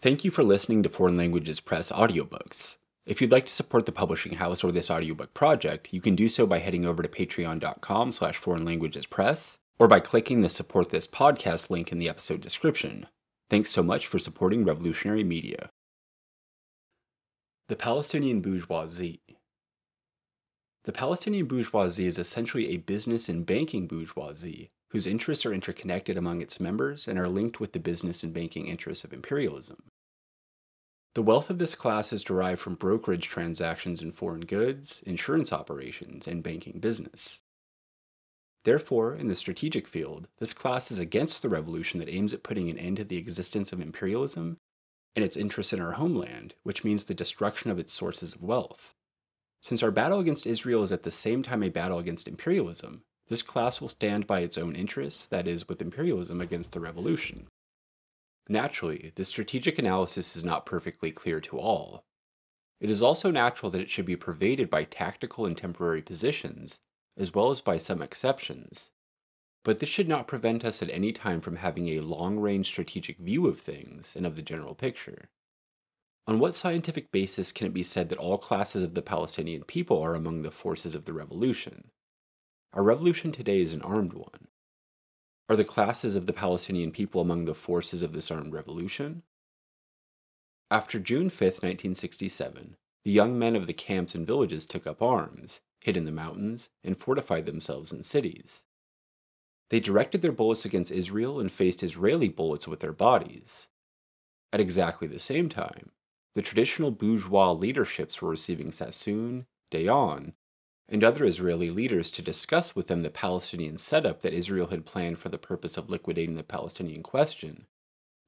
Thank you for listening to Foreign Languages Press audiobooks. If you'd like to support the publishing house or this audiobook project, you can do so by heading over to patreon.com slash foreignlanguagespress or by clicking the support this podcast link in the episode description. Thanks so much for supporting revolutionary media. The Palestinian bourgeoisie. The Palestinian bourgeoisie is essentially a business and banking bourgeoisie whose interests are interconnected among its members and are linked with the business and banking interests of imperialism. The wealth of this class is derived from brokerage transactions in foreign goods, insurance operations, and banking business. Therefore, in the strategic field, this class is against the revolution that aims at putting an end to the existence of imperialism and its interests in our homeland, which means the destruction of its sources of wealth. Since our battle against Israel is at the same time a battle against imperialism, this class will stand by its own interests, that is, with imperialism against the revolution. Naturally, this strategic analysis is not perfectly clear to all. It is also natural that it should be pervaded by tactical and temporary positions, as well as by some exceptions. But this should not prevent us at any time from having a long range strategic view of things and of the general picture. On what scientific basis can it be said that all classes of the Palestinian people are among the forces of the revolution? Our revolution today is an armed one. Are the classes of the Palestinian people among the forces of this armed revolution? After June 5, 1967, the young men of the camps and villages took up arms, hid in the mountains, and fortified themselves in cities. They directed their bullets against Israel and faced Israeli bullets with their bodies. At exactly the same time, the traditional bourgeois leaderships were receiving Sassoon, Dayan, and other Israeli leaders to discuss with them the Palestinian setup that Israel had planned for the purpose of liquidating the Palestinian question,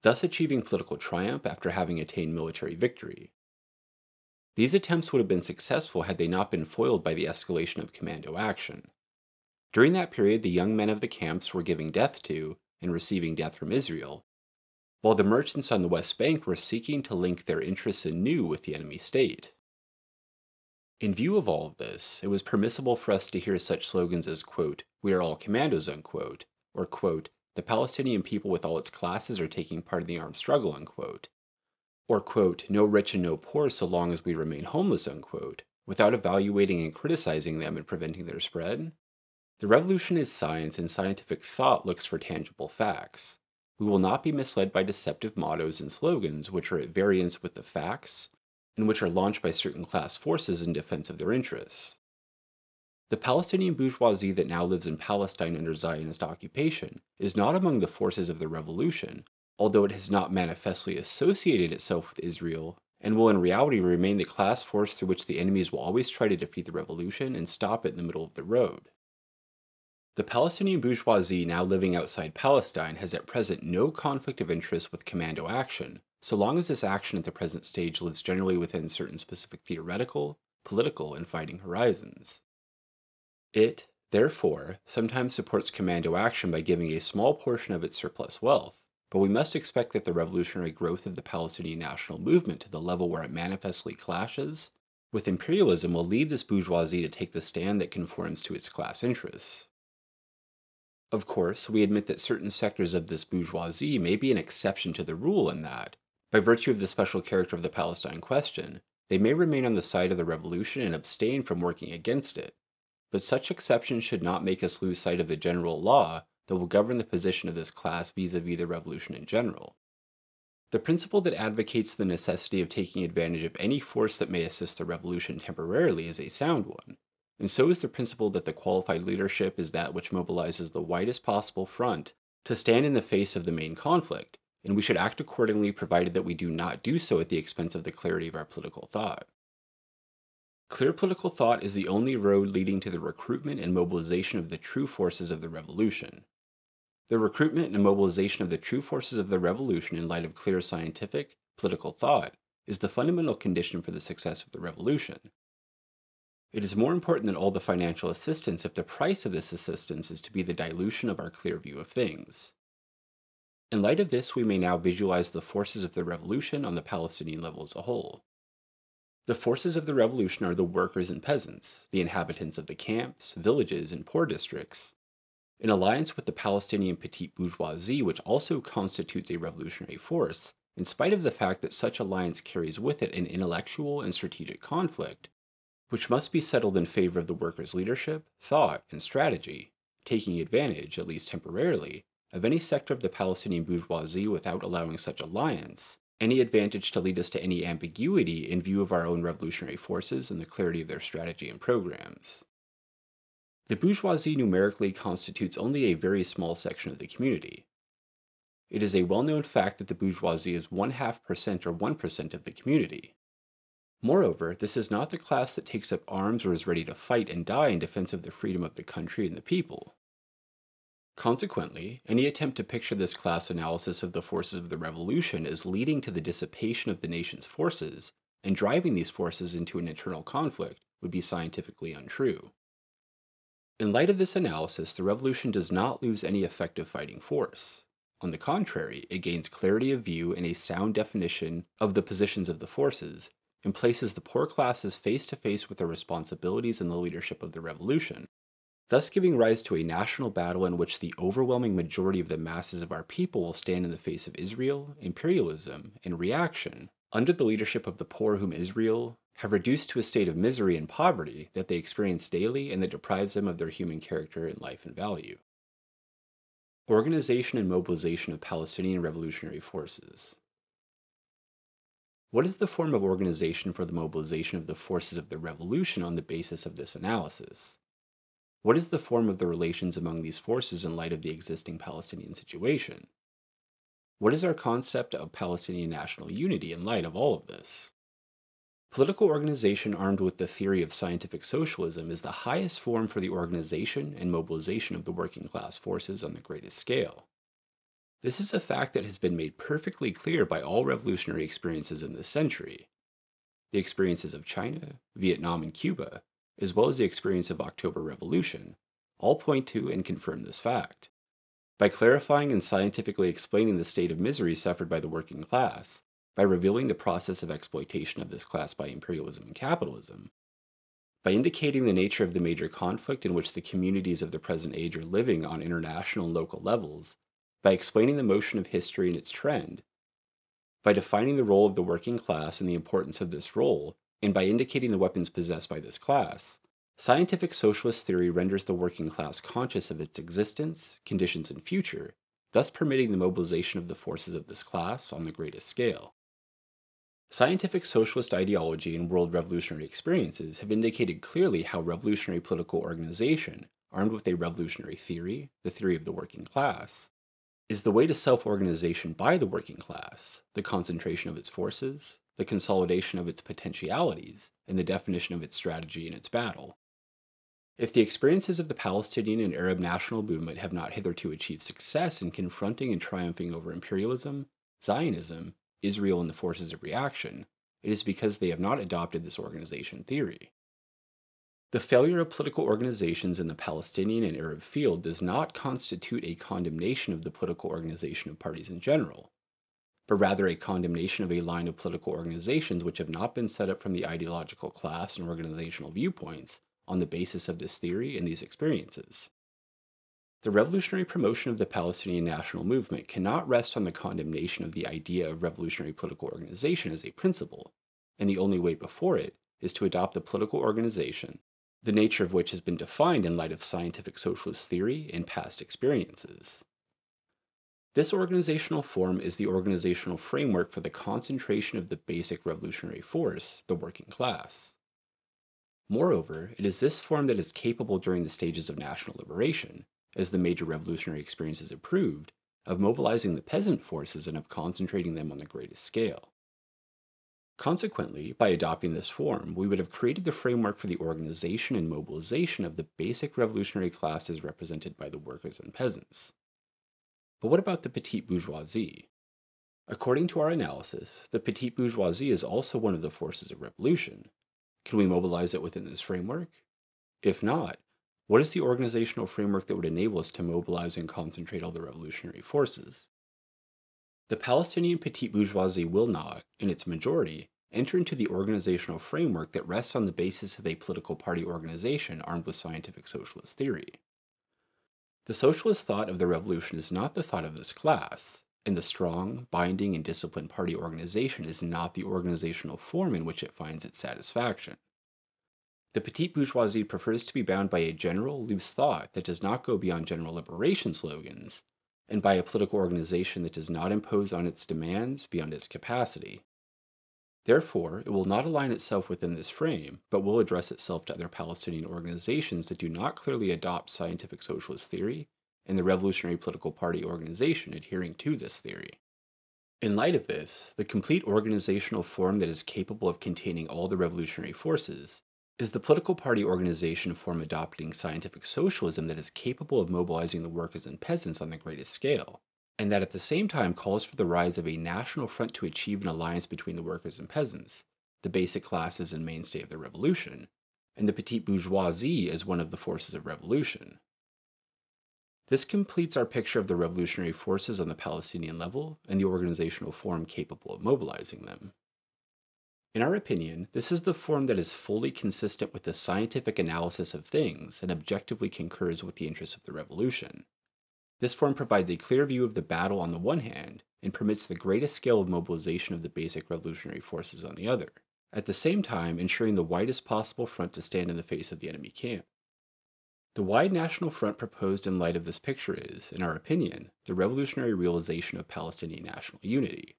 thus achieving political triumph after having attained military victory. These attempts would have been successful had they not been foiled by the escalation of commando action. During that period, the young men of the camps were giving death to and receiving death from Israel, while the merchants on the West Bank were seeking to link their interests anew with the enemy state. In view of all of this, it was permissible for us to hear such slogans as, quote, we are all commandos, unquote, or, quote, the Palestinian people with all its classes are taking part in the armed struggle, unquote, or, quote, no rich and no poor so long as we remain homeless, unquote, without evaluating and criticizing them and preventing their spread. The revolution is science, and scientific thought looks for tangible facts. We will not be misled by deceptive mottos and slogans which are at variance with the facts and which are launched by certain class forces in defense of their interests. The Palestinian bourgeoisie that now lives in Palestine under Zionist occupation is not among the forces of the revolution, although it has not manifestly associated itself with Israel, and will in reality remain the class force through which the enemies will always try to defeat the revolution and stop it in the middle of the road. The Palestinian bourgeoisie now living outside Palestine has at present no conflict of interest with commando action, so long as this action at the present stage lives generally within certain specific theoretical, political, and fighting horizons. It, therefore, sometimes supports commando action by giving a small portion of its surplus wealth, but we must expect that the revolutionary growth of the Palestinian national movement to the level where it manifestly clashes with imperialism will lead this bourgeoisie to take the stand that conforms to its class interests. Of course, we admit that certain sectors of this bourgeoisie may be an exception to the rule in that, by virtue of the special character of the Palestine question, they may remain on the side of the revolution and abstain from working against it. But such exceptions should not make us lose sight of the general law that will govern the position of this class vis a vis the revolution in general. The principle that advocates the necessity of taking advantage of any force that may assist the revolution temporarily is a sound one, and so is the principle that the qualified leadership is that which mobilizes the widest possible front to stand in the face of the main conflict, and we should act accordingly provided that we do not do so at the expense of the clarity of our political thought. Clear political thought is the only road leading to the recruitment and mobilization of the true forces of the revolution. The recruitment and mobilization of the true forces of the revolution in light of clear scientific, political thought is the fundamental condition for the success of the revolution. It is more important than all the financial assistance if the price of this assistance is to be the dilution of our clear view of things. In light of this, we may now visualize the forces of the revolution on the Palestinian level as a whole. The forces of the revolution are the workers and peasants, the inhabitants of the camps, villages, and poor districts, in alliance with the Palestinian petite bourgeoisie, which also constitutes a revolutionary force, in spite of the fact that such alliance carries with it an intellectual and strategic conflict, which must be settled in favor of the workers' leadership, thought, and strategy, taking advantage, at least temporarily, of any sector of the Palestinian bourgeoisie without allowing such alliance, any advantage to lead us to any ambiguity in view of our own revolutionary forces and the clarity of their strategy and programs. The bourgeoisie numerically constitutes only a very small section of the community. It is a well known fact that the bourgeoisie is one half percent or 1% of the community. Moreover, this is not the class that takes up arms or is ready to fight and die in defense of the freedom of the country and the people. Consequently, any attempt to picture this class analysis of the forces of the revolution as leading to the dissipation of the nation's forces and driving these forces into an internal conflict would be scientifically untrue. In light of this analysis, the revolution does not lose any effective fighting force. On the contrary, it gains clarity of view and a sound definition of the positions of the forces, and places the poor classes face to face with their responsibilities in the leadership of the revolution, thus giving rise to a national battle in which the overwhelming majority of the masses of our people will stand in the face of Israel, imperialism, and reaction under the leadership of the poor whom Israel have reduced to a state of misery and poverty that they experience daily and that deprives them of their human character and life and value. Organization and mobilization of Palestinian revolutionary forces. What is the form of organization for the mobilization of the forces of the revolution on the basis of this analysis? What is the form of the relations among these forces in light of the existing Palestinian situation? What is our concept of Palestinian national unity in light of all of this? Political organization armed with the theory of scientific socialism is the highest form for the organization and mobilization of the working class forces on the greatest scale. This is a fact that has been made perfectly clear by all revolutionary experiences in this century. The experiences of China, Vietnam, and Cuba, as well as the experience of October Revolution, all point to and confirm this fact. By clarifying and scientifically explaining the state of misery suffered by the working class, by revealing the process of exploitation of this class by imperialism and capitalism, by indicating the nature of the major conflict in which the communities of the present age are living on international and local levels, by explaining the motion of history and its trend, by defining the role of the working class and the importance of this role, and by indicating the weapons possessed by this class, scientific socialist theory renders the working class conscious of its existence, conditions, and future, thus permitting the mobilization of the forces of this class on the greatest scale. Scientific socialist ideology and world revolutionary experiences have indicated clearly how revolutionary political organization, armed with a revolutionary theory, the theory of the working class, is the way to self organization by the working class, the concentration of its forces, the consolidation of its potentialities, and the definition of its strategy in its battle. If the experiences of the Palestinian and Arab national movement have not hitherto achieved success in confronting and triumphing over imperialism, Zionism, Israel, and the forces of reaction, it is because they have not adopted this organization theory. The failure of political organizations in the Palestinian and Arab field does not constitute a condemnation of the political organization of parties in general, but rather a condemnation of a line of political organizations which have not been set up from the ideological class and organizational viewpoints on the basis of this theory and these experiences. The revolutionary promotion of the Palestinian national movement cannot rest on the condemnation of the idea of revolutionary political organization as a principle, and the only way before it is to adopt the political organization the nature of which has been defined in light of scientific socialist theory and past experiences. This organizational form is the organizational framework for the concentration of the basic revolutionary force, the working class. Moreover, it is this form that is capable during the stages of national liberation, as the major revolutionary experiences proved, of mobilizing the peasant forces and of concentrating them on the greatest scale. Consequently, by adopting this form, we would have created the framework for the organization and mobilization of the basic revolutionary classes represented by the workers and peasants. But what about the petite bourgeoisie? According to our analysis, the petite bourgeoisie is also one of the forces of revolution. Can we mobilize it within this framework? If not, what is the organizational framework that would enable us to mobilize and concentrate all the revolutionary forces? The Palestinian petite bourgeoisie will not, in its majority, enter into the organizational framework that rests on the basis of a political party organization armed with scientific socialist theory. The socialist thought of the revolution is not the thought of this class, and the strong, binding, and disciplined party organization is not the organizational form in which it finds its satisfaction. The petite bourgeoisie prefers to be bound by a general, loose thought that does not go beyond general liberation slogans, and by a political organization that does not impose on its demands beyond its capacity. Therefore, it will not align itself within this frame, but will address itself to other Palestinian organizations that do not clearly adopt scientific socialist theory and the Revolutionary Political Party organization adhering to this theory. In light of this, the complete organizational form that is capable of containing all the revolutionary forces is the political party organization form adopting scientific socialism that is capable of mobilizing the workers and peasants on the greatest scale, and that at the same time calls for the rise of a national front to achieve an alliance between the workers and peasants, the basic classes and mainstay of the revolution, and the petite bourgeoisie as one of the forces of revolution. This completes our picture of the revolutionary forces on the Palestinian level and the organizational form capable of mobilizing them. In our opinion, this is the form that is fully consistent with the scientific analysis of things and objectively concurs with the interests of the revolution. This form provides a clear view of the battle on the one hand and permits the greatest scale of mobilization of the basic revolutionary forces on the other, at the same time ensuring the widest possible front to stand in the face of the enemy camp. The wide national front proposed in light of this picture is, in our opinion, the revolutionary realization of Palestinian national unity.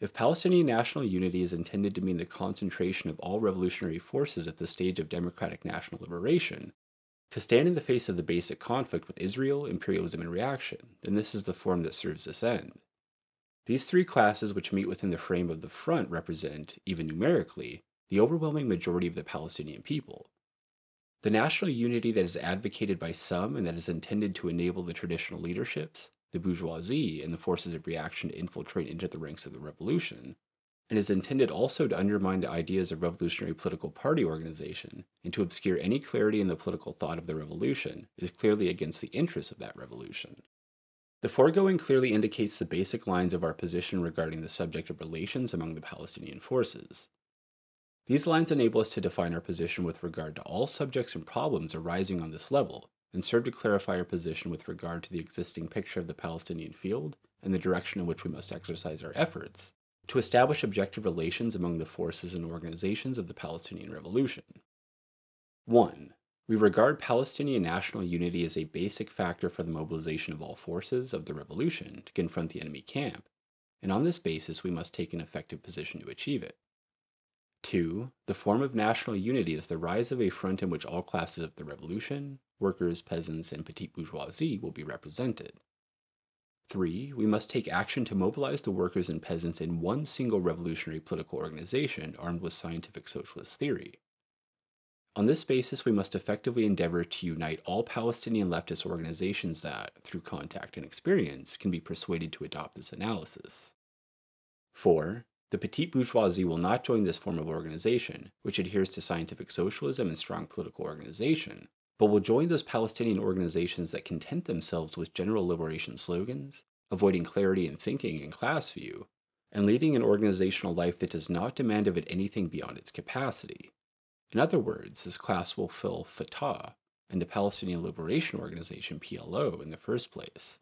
If Palestinian national unity is intended to mean the concentration of all revolutionary forces at the stage of democratic national liberation, to stand in the face of the basic conflict with Israel, imperialism, and reaction, then this is the form that serves this end. These three classes, which meet within the frame of the front, represent, even numerically, the overwhelming majority of the Palestinian people, the national unity that is advocated by some and that is intended to enable the traditional leaderships, the bourgeoisie, and the forces of reaction to infiltrate into the ranks of the revolution, and is intended also to undermine the ideas of revolutionary political party organization and to obscure any clarity in the political thought of the revolution, is clearly against the interests of that revolution. The foregoing clearly indicates the basic lines of our position regarding the subject of relations among the Palestinian forces. These lines enable us to define our position with regard to all subjects and problems arising on this level, and serve to clarify our position with regard to the existing picture of the Palestinian field and the direction in which we must exercise our efforts, to establish objective relations among the forces and organizations of the Palestinian Revolution. 1. We regard Palestinian national unity as a basic factor for the mobilization of all forces of the revolution to confront the enemy camp, and on this basis we must take an effective position to achieve it. 2. The form of national unity is the rise of a front in which all classes of the revolution, workers, peasants, and petite bourgeoisie will be represented. 3. We must take action to mobilize the workers and peasants in one single revolutionary political organization armed with scientific socialist theory. On this basis, we must effectively endeavor to unite all Palestinian leftist organizations that, through contact and experience, can be persuaded to adopt this analysis. 4. The petite bourgeoisie will not join this form of organization, which adheres to scientific socialism and strong political organization, but will join those Palestinian organizations that content themselves with general liberation slogans, avoiding clarity in thinking and class view, and leading an organizational life that does not demand of it anything beyond its capacity. In other words, this class will fill Fatah and the Palestinian Liberation Organization PLO in the first place.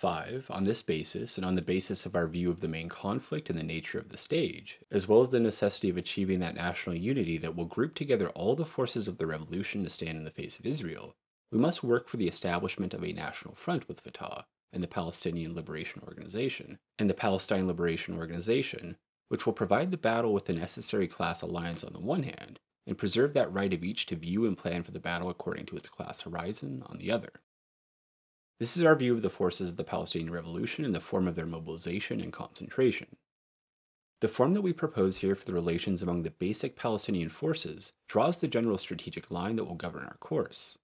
5. On this basis, and on the basis of our view of the main conflict and the nature of the stage, as well as the necessity of achieving that national unity that will group together all the forces of the revolution to stand in the face of Israel, we must work for the establishment of a national front with Fatah and the Palestinian Liberation Organization, and the Palestine Liberation Organization, which will provide the battle with the necessary class alliance on the one hand, and preserve that right of each to view and plan for the battle according to its class horizon on the other. This is our view of the forces of the Palestinian Revolution in the form of their mobilization and concentration. The form that we propose here for the relations among the basic Palestinian forces draws the general strategic line that will govern our course.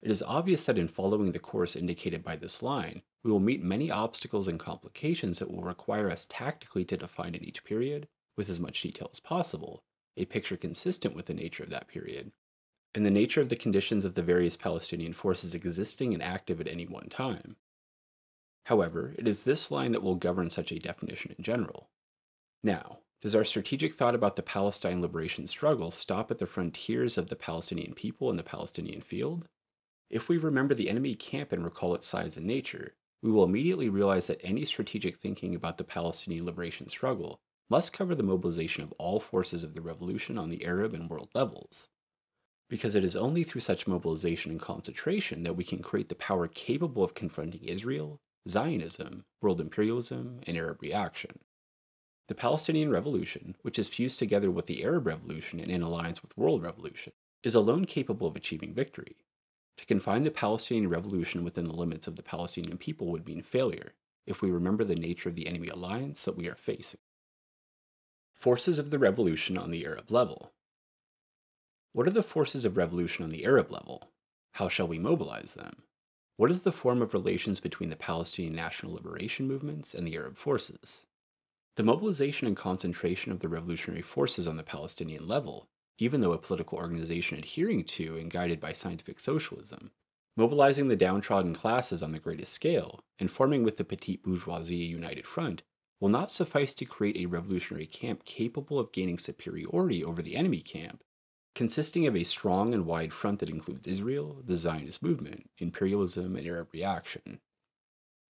It is obvious that in following the course indicated by this line, we will meet many obstacles and complications that will require us tactically to define in each period, with as much detail as possible, a picture consistent with the nature of that period, and the nature of the conditions of the various Palestinian forces existing and active at any one time. However, it is this line that will govern such a definition in general. Now, does our strategic thought about the Palestine liberation struggle stop at the frontiers of the Palestinian people and the Palestinian field? If we remember the enemy camp and recall its size and nature, we will immediately realize that any strategic thinking about the Palestinian liberation struggle must cover the mobilization of all forces of the revolution on the Arab and world levels. Because it is only through such mobilization and concentration that we can create the power capable of confronting Israel, Zionism, world imperialism, and Arab reaction. The Palestinian Revolution, which is fused together with the Arab Revolution and in alliance with world revolution, is alone capable of achieving victory. To confine the Palestinian Revolution within the limits of the Palestinian people would mean failure, if we remember the nature of the enemy alliance that we are facing. Forces of the Revolution on the Arab level. What are the forces of revolution on the Arab level? How shall we mobilize them? What is the form of relations between the Palestinian national liberation movements and the Arab forces? The mobilization and concentration of the revolutionary forces on the Palestinian level, even though a political organization adhering to and guided by scientific socialism, mobilizing the downtrodden classes on the greatest scale, and forming with the petite bourgeoisie a united front, will not suffice to create a revolutionary camp capable of gaining superiority over the enemy camp consisting of a strong and wide front that includes Israel, the Zionist movement, imperialism, and Arab reaction.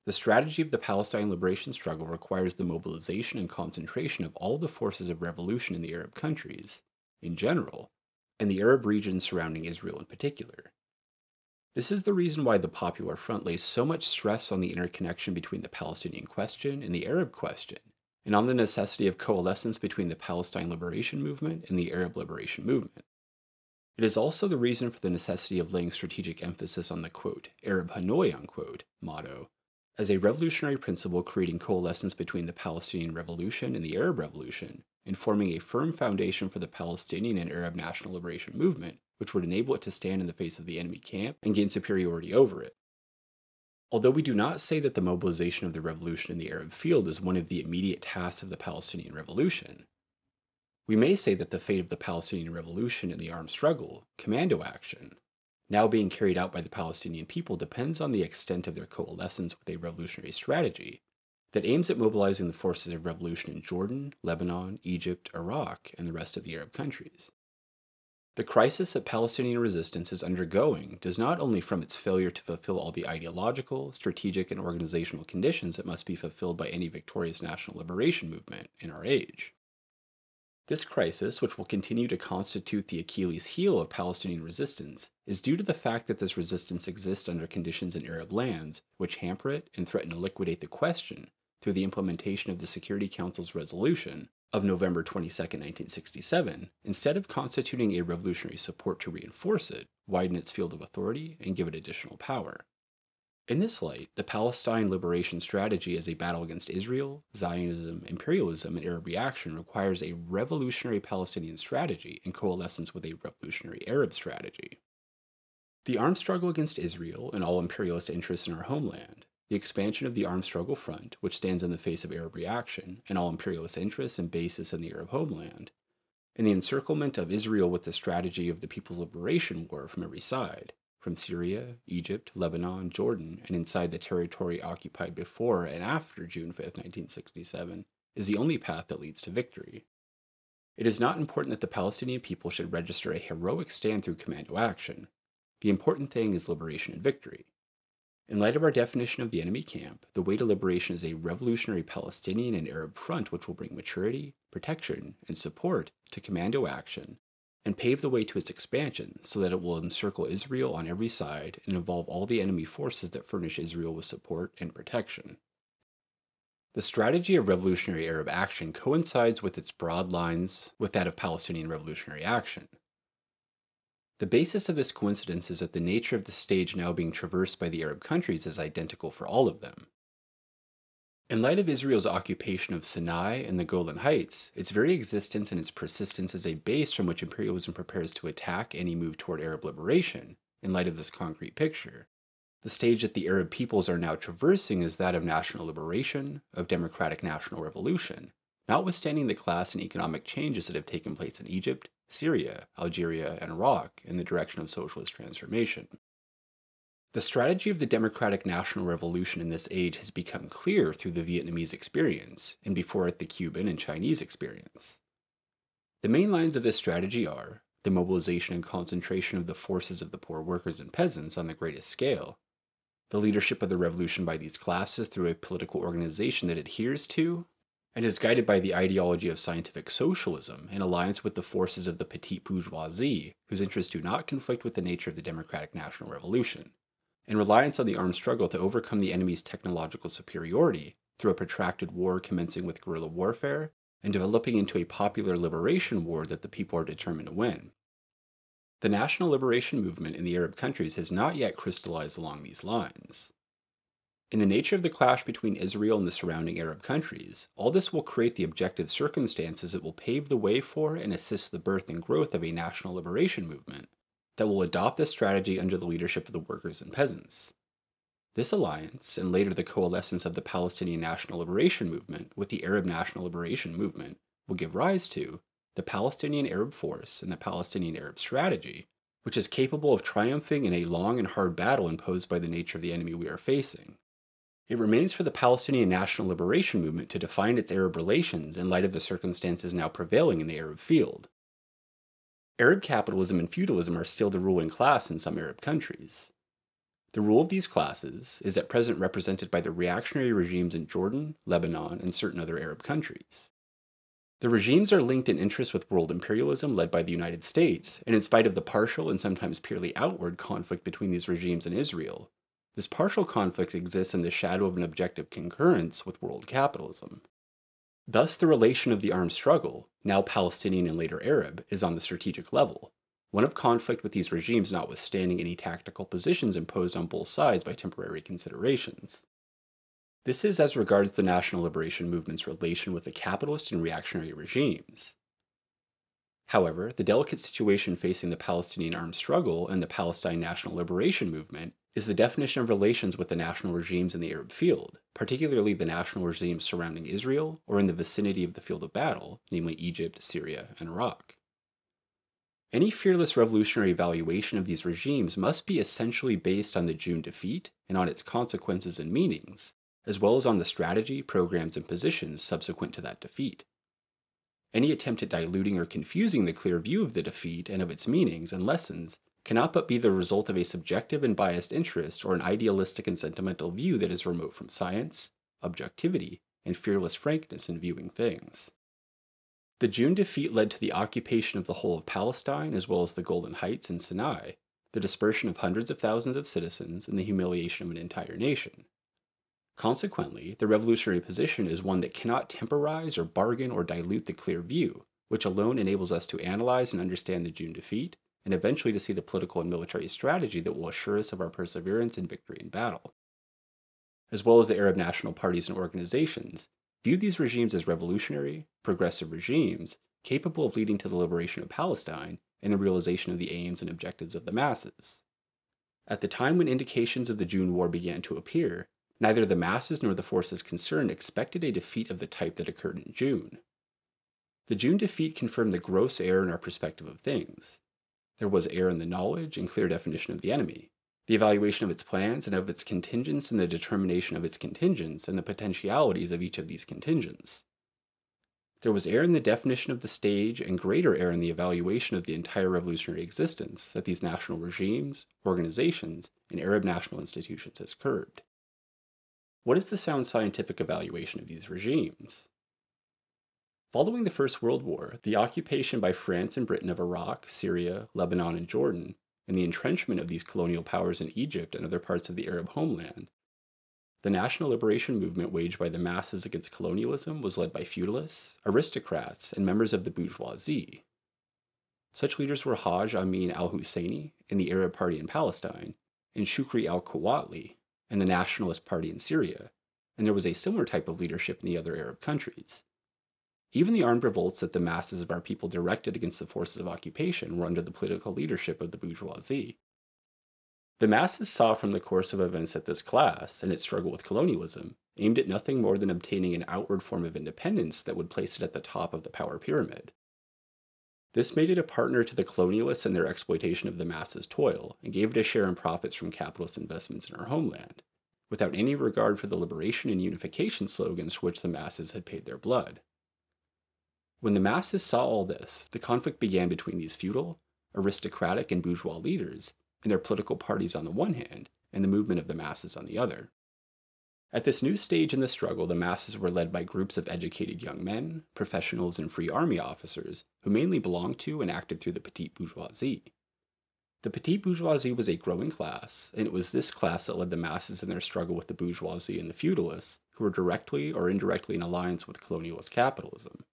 The strategy of the Palestine liberation struggle requires the mobilization and concentration of all the forces of revolution in the Arab countries, in general, and the Arab regions surrounding Israel in particular. This is the reason why the Popular Front lays so much stress on the interconnection between the Palestinian question and the Arab question, and on the necessity of coalescence between the Palestine liberation movement and the Arab liberation movement. It is also the reason for the necessity of laying strategic emphasis on the quote, Arab Hanoi unquote, motto, as a revolutionary principle creating coalescence between the Palestinian Revolution and the Arab Revolution, and forming a firm foundation for the Palestinian and Arab national liberation movement, which would enable it to stand in the face of the enemy camp and gain superiority over it. Although we do not say that the mobilization of the revolution in the Arab field is one of the immediate tasks of the Palestinian Revolution, we may say that the fate of the Palestinian Revolution and the armed struggle, commando action, now being carried out by the Palestinian people depends on the extent of their coalescence with a revolutionary strategy that aims at mobilizing the forces of revolution in Jordan, Lebanon, Egypt, Iraq, and the rest of the Arab countries. The crisis that Palestinian resistance is undergoing does not only from its failure to fulfill all the ideological, strategic, and organizational conditions that must be fulfilled by any victorious national liberation movement in our age, this crisis, which will continue to constitute the Achilles heel of Palestinian resistance, is due to the fact that this resistance exists under conditions in Arab lands which hamper it and threaten to liquidate the question through the implementation of the Security Council's resolution of November 22, 1967, instead of constituting a revolutionary support to reinforce it, widen its field of authority, and give it additional power. In this light, the Palestine liberation strategy as a battle against Israel, Zionism, imperialism, and Arab reaction requires a revolutionary Palestinian strategy in coalescence with a revolutionary Arab strategy. The armed struggle against Israel and all imperialist interests in our homeland, the expansion of the armed struggle front, which stands in the face of Arab reaction and all imperialist interests and bases in the Arab homeland, and the encirclement of Israel with the strategy of the People's Liberation War from every side, from Syria, Egypt, Lebanon, Jordan, and inside the territory occupied before and after June 5, 1967, is the only path that leads to victory. It is not important that the Palestinian people should register a heroic stand through commando action. The important thing is liberation and victory. In light of our definition of the enemy camp, the way to liberation is a revolutionary Palestinian and Arab front which will bring maturity, protection, and support to commando action and pave the way to its expansion so that it will encircle Israel on every side and involve all the enemy forces that furnish Israel with support and protection. The strategy of revolutionary Arab action coincides with its broad lines with that of Palestinian revolutionary action. The basis of this coincidence is that the nature of the stage now being traversed by the Arab countries is identical for all of them. In light of Israel's occupation of Sinai and the Golan Heights, its very existence and its persistence as a base from which imperialism prepares to attack any move toward Arab liberation, in light of this concrete picture, the stage that the Arab peoples are now traversing is that of national liberation, of democratic national revolution, notwithstanding the class and economic changes that have taken place in Egypt, Syria, Algeria, and Iraq in the direction of socialist transformation. The strategy of the Democratic National Revolution in this age has become clear through the Vietnamese experience, and before it the Cuban and Chinese experience. The main lines of this strategy are the mobilization and concentration of the forces of the poor workers and peasants on the greatest scale, the leadership of the revolution by these classes through a political organization that adheres to and is guided by the ideology of scientific socialism in alliance with the forces of the petite bourgeoisie, whose interests do not conflict with the nature of the democratic national revolution, in reliance on the armed struggle to overcome the enemy's technological superiority through a protracted war commencing with guerrilla warfare and developing into a popular liberation war that the people are determined to win. The national liberation movement in the Arab countries has not yet crystallized along these lines. In the nature of the clash between Israel and the surrounding Arab countries, all this will create the objective circumstances that will pave the way for and assist the birth and growth of a national liberation movement that will adopt this strategy under the leadership of the workers and peasants. This alliance, and later the coalescence of the Palestinian National Liberation Movement with the Arab National Liberation Movement, will give rise to the Palestinian Arab Force and the Palestinian Arab Strategy, which is capable of triumphing in a long and hard battle imposed by the nature of the enemy we are facing. It remains for the Palestinian National Liberation Movement to define its Arab relations in light of the circumstances now prevailing in the Arab field. Arab capitalism and feudalism are still the ruling class in some Arab countries. The rule of these classes is at present represented by the reactionary regimes in Jordan, Lebanon, and certain other Arab countries. The regimes are linked in interest with world imperialism led by the United States, and in spite of the partial and sometimes purely outward conflict between these regimes and Israel, this partial conflict exists in the shadow of an objective concurrence with world capitalism. Thus, the relation of the armed struggle, now Palestinian and later Arab, is on the strategic level, one of conflict with these regimes notwithstanding any tactical positions imposed on both sides by temporary considerations. This is as regards the national liberation movement's relation with the capitalist and reactionary regimes. However, the delicate situation facing the Palestinian armed struggle and the Palestine National Liberation Movement is the definition of relations with the national regimes in the Arab field, particularly the national regimes surrounding Israel or in the vicinity of the field of battle, namely Egypt, Syria, and Iraq. Any fearless revolutionary evaluation of these regimes must be essentially based on the June defeat and on its consequences and meanings, as well as on the strategy, programs, and positions subsequent to that defeat. Any attempt at diluting or confusing the clear view of the defeat and of its meanings and lessons cannot but be the result of a subjective and biased interest or an idealistic and sentimental view that is remote from science, objectivity, and fearless frankness in viewing things. The June defeat led to the occupation of the whole of Palestine as well as the Golan Heights and Sinai, the dispersion of hundreds of thousands of citizens, and the humiliation of an entire nation. Consequently, the revolutionary position is one that cannot temporize or bargain or dilute the clear view, which alone enables us to analyze and understand the June defeat and eventually to see the political and military strategy that will assure us of our perseverance and victory in battle. As well as the Arab national parties and organizations, view these regimes as revolutionary, progressive regimes capable of leading to the liberation of Palestine and the realization of the aims and objectives of the masses. At the time when indications of the June War began to appear, neither the masses nor the forces concerned expected a defeat of the type that occurred in June. The June defeat confirmed the gross error in our perspective of things, there was error in the knowledge and clear definition of the enemy, the evaluation of its plans and of its contingents and the determination of its contingents and the potentialities of each of these contingents. There was error in the definition of the stage and greater error in the evaluation of the entire revolutionary existence that these national regimes, organizations, and Arab national institutions has curbed. What is the sound scientific evaluation of these regimes? Following the First World War, the occupation by France and Britain of Iraq, Syria, Lebanon, and Jordan, and the entrenchment of these colonial powers in Egypt and other parts of the Arab homeland, the national liberation movement waged by the masses against colonialism was led by feudalists, aristocrats, and members of the bourgeoisie. Such leaders were Hajj Amin al Husseini in the Arab Party in Palestine, and Shukri al Quwatli in the Nationalist Party in Syria, and there was a similar type of leadership in the other Arab countries. Even the armed revolts that the masses of our people directed against the forces of occupation were under the political leadership of the bourgeoisie. The masses saw from the course of events that this class, and its struggle with colonialism, aimed at nothing more than obtaining an outward form of independence that would place it at the top of the power pyramid. This made it a partner to the colonialists in their exploitation of the masses' toil, and gave it a share in profits from capitalist investments in our homeland, without any regard for the liberation and unification slogans for which the masses had paid their blood. When the masses saw all this, the conflict began between these feudal, aristocratic, and bourgeois leaders and their political parties on the one hand, and the movement of the masses on the other. At this new stage in the struggle, the masses were led by groups of educated young men, professionals, and free army officers who mainly belonged to and acted through the petite bourgeoisie. The petite bourgeoisie was a growing class, and it was this class that led the masses in their struggle with the bourgeoisie and the feudalists, who were directly or indirectly in alliance with colonialist capitalism.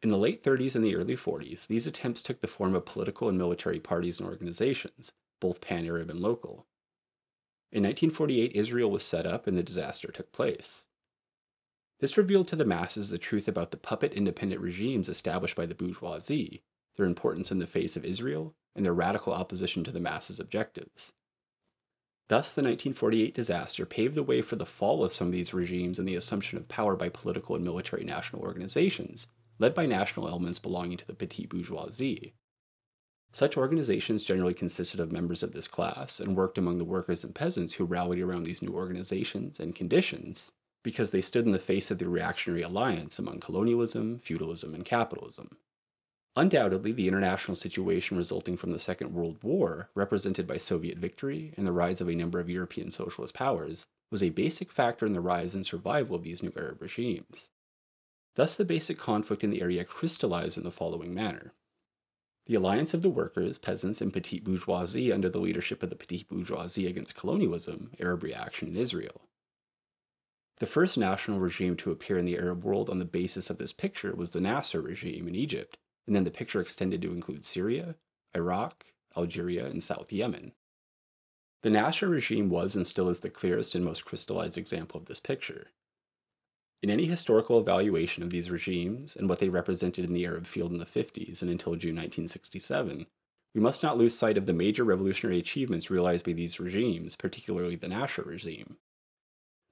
In the late 30s and the early 40s, these attempts took the form of political and military parties and organizations, both pan Arab and local. In 1948, Israel was set up and the disaster took place. This revealed to the masses the truth about the puppet independent regimes established by the bourgeoisie, their importance in the face of Israel, and their radical opposition to the masses' objectives. Thus, the 1948 disaster paved the way for the fall of some of these regimes and the assumption of power by political and military national organizations, led by national elements belonging to the petite bourgeoisie. Such organizations generally consisted of members of this class and worked among the workers and peasants who rallied around these new organizations and conditions because they stood in the face of the reactionary alliance among colonialism, feudalism, and capitalism. Undoubtedly, the international situation resulting from the Second World War, represented by Soviet victory and the rise of a number of European socialist powers, was a basic factor in the rise and survival of these new Arab regimes. Thus, the basic conflict in the area crystallized in the following manner. The alliance of the workers, peasants, and petite bourgeoisie under the leadership of the petite bourgeoisie against colonialism, Arab reaction in Israel. The first national regime to appear in the Arab world on the basis of this picture was the Nasser regime in Egypt, and then the picture extended to include Syria, Iraq, Algeria, and South Yemen. The Nasser regime was and still is the clearest and most crystallized example of this picture. In any historical evaluation of these regimes and what they represented in the Arab field in the 50s and until June 1967, we must not lose sight of the major revolutionary achievements realized by these regimes, particularly the Nasser regime.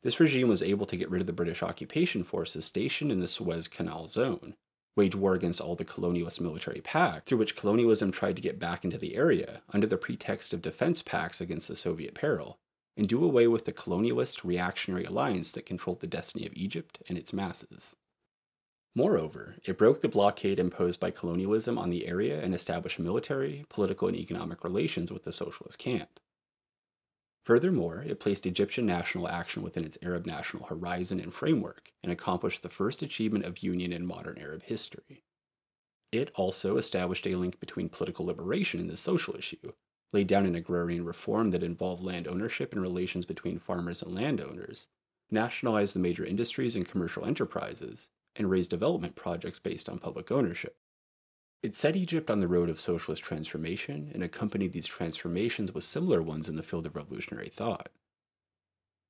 This regime was able to get rid of the British occupation forces stationed in the Suez Canal zone, wage war against all the colonialist military pact, through which colonialism tried to get back into the area under the pretext of defense pacts against the Soviet peril, and do away with the colonialist reactionary alliance that controlled the destiny of Egypt and its masses. Moreover, it broke the blockade imposed by colonialism on the area and established military, political, and economic relations with the socialist camp. Furthermore, it placed Egyptian national action within its Arab national horizon and framework and accomplished the first achievement of union in modern Arab history. It also established a link between political liberation and the social issue, laid down an agrarian reform that involved land ownership and relations between farmers and landowners, nationalized the major industries and commercial enterprises, and raised development projects based on public ownership. It set Egypt on the road of socialist transformation and accompanied these transformations with similar ones in the field of revolutionary thought.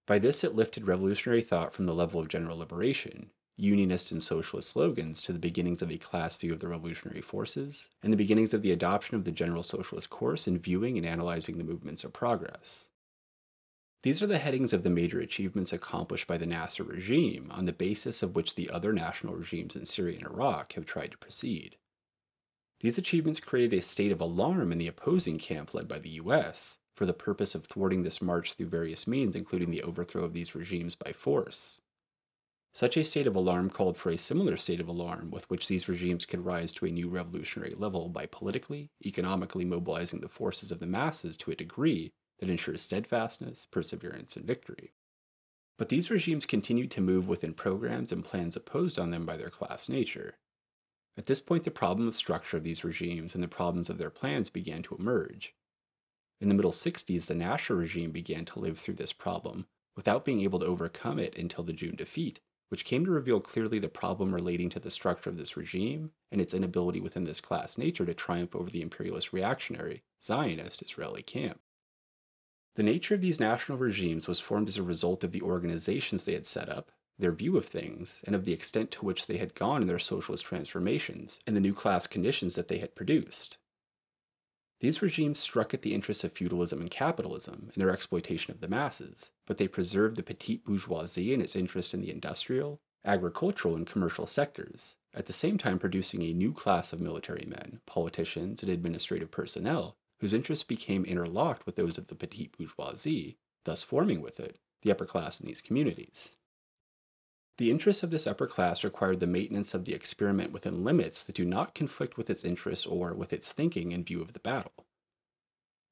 By this, it lifted revolutionary thought from the level of general liberation, unionist and socialist slogans, to the beginnings of a class view of the revolutionary forces, and the beginnings of the adoption of the general socialist course in viewing and analyzing the movements of progress. These are the headings of the major achievements accomplished by the Nasser regime, on the basis of which the other national regimes in Syria and Iraq have tried to proceed. These achievements created a state of alarm in the opposing camp led by the US for the purpose of thwarting this march through various means, including the overthrow of these regimes by force. Such a state of alarm called for a similar state of alarm with which these regimes could rise to a new revolutionary level by politically, economically mobilizing the forces of the masses to a degree that ensures steadfastness, perseverance, and victory. But these regimes continued to move within programs and plans opposed on them by their class nature, at this point, the problem of structure of these regimes and the problems of their plans began to emerge. In the middle 60s, the Nasser regime began to live through this problem without being able to overcome it until the June defeat, which came to reveal clearly the problem relating to the structure of this regime and its inability within this class nature to triumph over the imperialist reactionary, Zionist Israeli camp. The nature of these national regimes was formed as a result of the organizations they had set up their view of things, and of the extent to which they had gone in their socialist transformations, and the new class conditions that they had produced. These regimes struck at the interests of feudalism and capitalism and their exploitation of the masses, but they preserved the petite bourgeoisie and its interest in the industrial, agricultural, and commercial sectors, at the same time producing a new class of military men, politicians, and administrative personnel whose interests became interlocked with those of the petite bourgeoisie, thus forming with it the upper class in these communities. The interests of this upper class required the maintenance of the experiment within limits that do not conflict with its interests or with its thinking in view of the battle.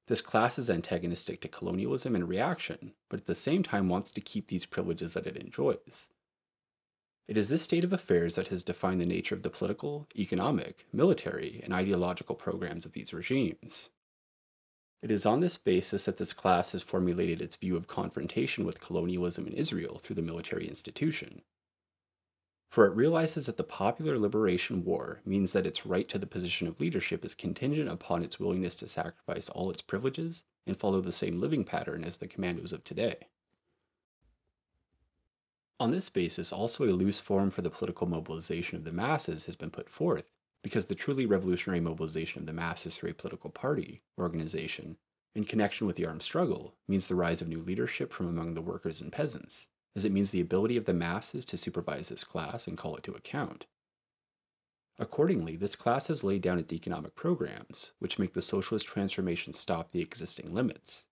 This class is antagonistic to colonialism and reaction, but at the same time wants to keep these privileges that it enjoys. It is this state of affairs that has defined the nature of the political, economic, military, and ideological programs of these regimes. It is on this basis that this class has formulated its view of confrontation with colonialism in Israel through the military institution. For it realizes that the popular liberation war means that its right to the position of leadership is contingent upon its willingness to sacrifice all its privileges and follow the same living pattern as the commandos of today. On this basis, also a loose form for the political mobilization of the masses has been put forth, because the truly revolutionary mobilization of the masses through a political party, organization, in connection with the armed struggle, means the rise of new leadership from among the workers and peasants, as it means the ability of the masses to supervise this class and call it to account. Accordingly, this class has laid down its economic programs, which make the socialist transformation stop the existing limits.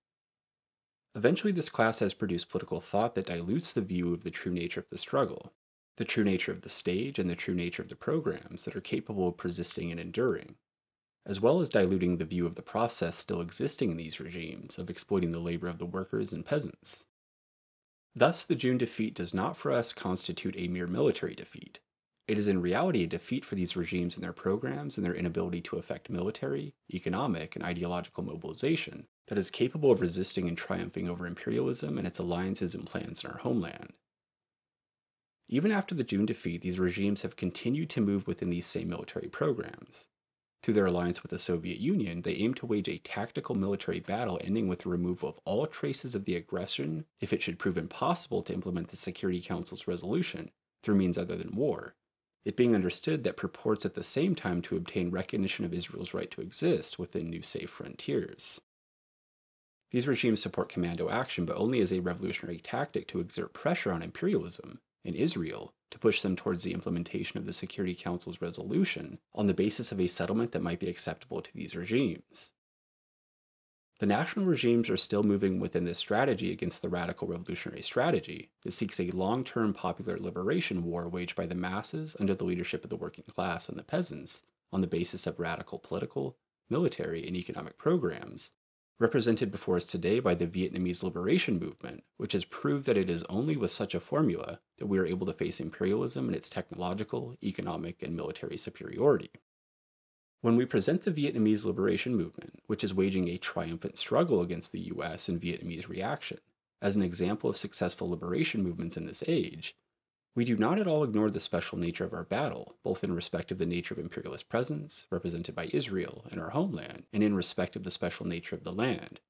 Eventually, this class has produced political thought that dilutes the view of the true nature of the struggle, the true nature of the stage, and the true nature of the programs that are capable of persisting and enduring, as well as diluting the view of the process still existing in these regimes of exploiting the labor of the workers and peasants. Thus, the June defeat does not for us constitute a mere military defeat. It is in reality a defeat for these regimes and their programs and their inability to effect military, economic, and ideological mobilization that is capable of resisting and triumphing over imperialism and its alliances and plans in our homeland. Even after the June defeat, these regimes have continued to move within these same military programs. Through their alliance with the Soviet Union, they aim to wage a tactical military battle ending with the removal of all traces of the aggression if it should prove impossible to implement the Security Council's resolution through means other than war, it being understood that purports at the same time to obtain recognition of Israel's right to exist within new safe frontiers. These regimes support commando action, but only as a revolutionary tactic to exert pressure on imperialism in Israel to push them towards the implementation of the Security Council's resolution on the basis of a settlement that might be acceptable to these regimes. The national regimes are still moving within this strategy against the radical revolutionary strategy that seeks a long term popular liberation war waged by the masses under the leadership of the working class and the peasants on the basis of radical political, military, and economic programs represented before us today by the Vietnamese liberation movement, which has proved that it is only with such a formula that we are able to face imperialism and its technological, economic, and military superiority. When we present the Vietnamese liberation movement, which is waging a triumphant struggle against the US and Vietnamese reaction, as an example of successful liberation movements in this age, we do not at all ignore the special nature of our battle, both in respect of the nature of imperialist presence, represented by Israel and our homeland, and in respect of the special nature of the land.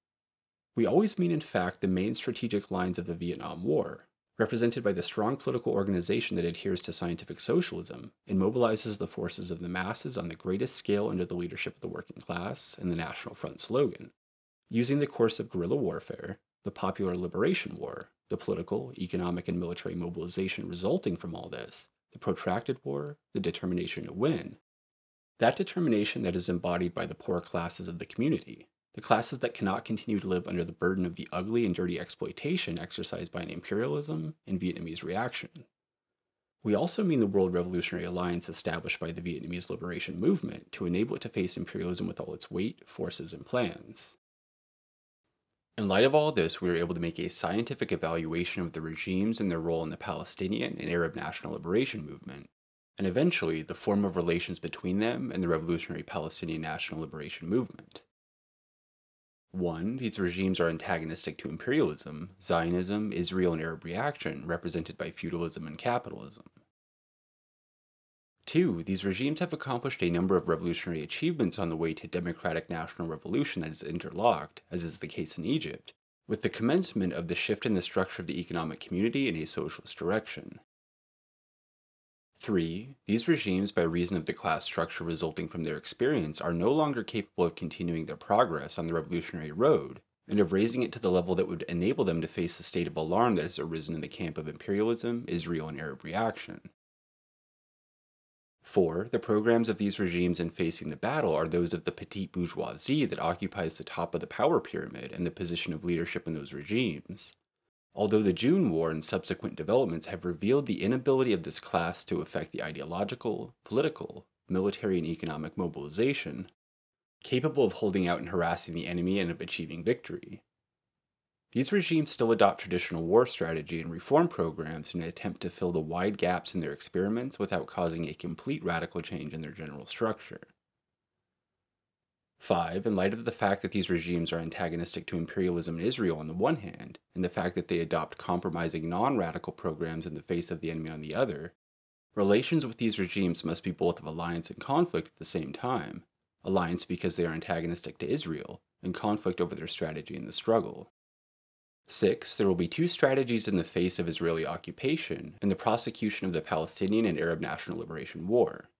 We always mean, in fact, the main strategic lines of the Vietnam War, represented by the strong political organization that adheres to scientific socialism and mobilizes the forces of the masses on the greatest scale under the leadership of the working class and the National Front slogan. Using the course of guerrilla warfare, the Popular Liberation War, the political, economic, and military mobilization resulting from all this, the protracted war, the determination to win. That determination that is embodied by the poor classes of the community, the classes that cannot continue to live under the burden of the ugly and dirty exploitation exercised by an imperialism and Vietnamese reaction. We also mean the World Revolutionary Alliance established by the Vietnamese liberation movement to enable it to face imperialism with all its weight, forces, and plans. In light of all this, we were able to make a scientific evaluation of the regimes and their role in the Palestinian and Arab national liberation movement, and eventually the form of relations between them and the revolutionary Palestinian national liberation movement. 1. These regimes are antagonistic to imperialism, Zionism, Israel, and Arab reaction, represented by feudalism and capitalism. Two, these regimes have accomplished a number of revolutionary achievements on the way to democratic national revolution that is interlocked, as is the case in Egypt, with the commencement of the shift in the structure of the economic community in a socialist direction. 3. These regimes, by reason of the class structure resulting from their experience, are no longer capable of continuing their progress on the revolutionary road, and of raising it to the level that would enable them to face the state of alarm that has arisen in the camp of imperialism, Israel, and Arab reaction. 4. The programs of these regimes in facing the battle are those of the petite bourgeoisie that occupies the top of the power pyramid and the position of leadership in those regimes. Although the June War and subsequent developments have revealed the inability of this class to effect the ideological, political, military, and economic mobilization, capable of holding out and harassing the enemy and of achieving victory. These regimes still adopt traditional war strategy and reform programs in an attempt to fill the wide gaps in their experiments without causing a complete radical change in their general structure. 5. In light of the fact that these regimes are antagonistic to imperialism in Israel on the one hand, and the fact that they adopt compromising non radical programs in the face of the enemy on the other, relations with these regimes must be both of alliance and conflict at the same time alliance because they are antagonistic to Israel, and conflict over their strategy in the struggle. 6. There will be two strategies in the face of Israeli occupation and the prosecution of the Palestinian and Arab National Liberation War.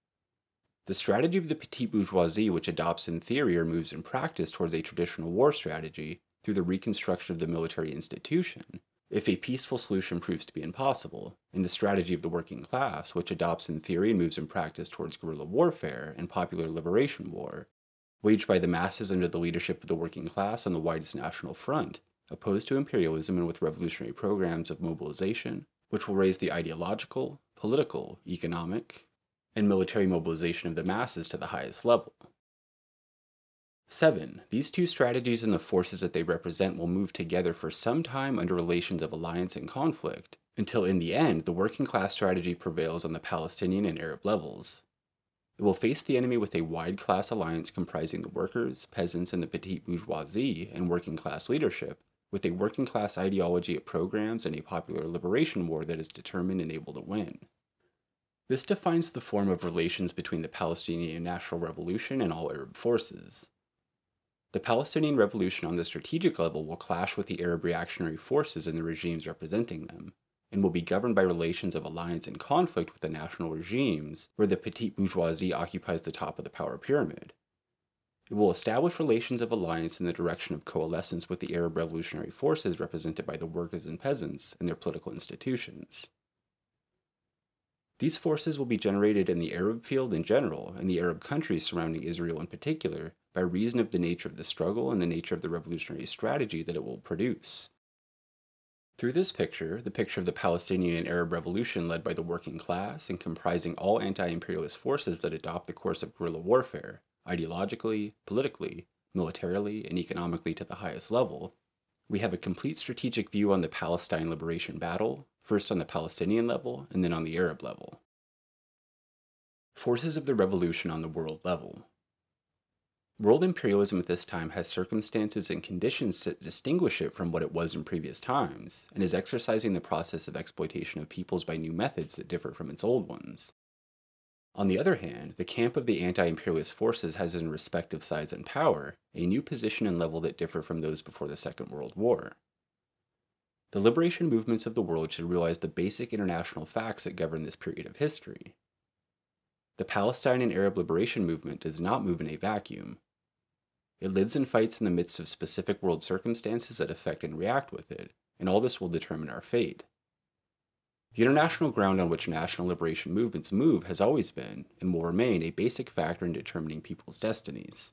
The strategy of the petite bourgeoisie, which adopts in theory or moves in practice towards a traditional war strategy through the reconstruction of the military institution, if a peaceful solution proves to be impossible, and the strategy of the working class, which adopts in theory and moves in practice towards guerrilla warfare and popular liberation war, waged by the masses under the leadership of the working class on the widest national front, opposed to imperialism and with revolutionary programs of mobilization, which will raise the ideological, political, economic, and military mobilization of the masses to the highest level. 7. These two strategies and the forces that they represent will move together for some time under relations of alliance and conflict, until in the end the working class strategy prevails on the Palestinian and Arab levels. It will face the enemy with a wide class alliance comprising the workers, peasants, and the petite bourgeoisie and working class leadership, with a working class ideology of programs and a popular liberation war that is determined and able to win. This defines the form of relations between the Palestinian National Revolution and all Arab forces. The Palestinian Revolution on the strategic level will clash with the Arab reactionary forces and the regimes representing them, and will be governed by relations of alliance and conflict with the national regimes, where the petite bourgeoisie occupies the top of the power pyramid. It will establish relations of alliance in the direction of coalescence with the Arab revolutionary forces represented by the workers and peasants and their political institutions. These forces will be generated in the Arab field in general and the Arab countries surrounding Israel in particular by reason of the nature of the struggle and the nature of the revolutionary strategy that it will produce. Through this picture, the picture of the Palestinian and Arab revolution led by the working class and comprising all anti imperialist forces that adopt the course of guerrilla warfare, ideologically, politically, militarily, and economically to the highest level, we have a complete strategic view on the Palestine liberation battle, first on the Palestinian level and then on the Arab level. Forces of the revolution on the world level. World imperialism at this time has circumstances and conditions that distinguish it from what it was in previous times, and is exercising the process of exploitation of peoples by new methods that differ from its old ones. On the other hand, the camp of the anti imperialist forces has, in respective size and power, a new position and level that differ from those before the Second World War. The liberation movements of the world should realize the basic international facts that govern this period of history. The Palestine and Arab liberation movement does not move in a vacuum. It lives and fights in the midst of specific world circumstances that affect and react with it, and all this will determine our fate. The international ground on which national liberation movements move has always been, and will remain, a basic factor in determining people's destinies.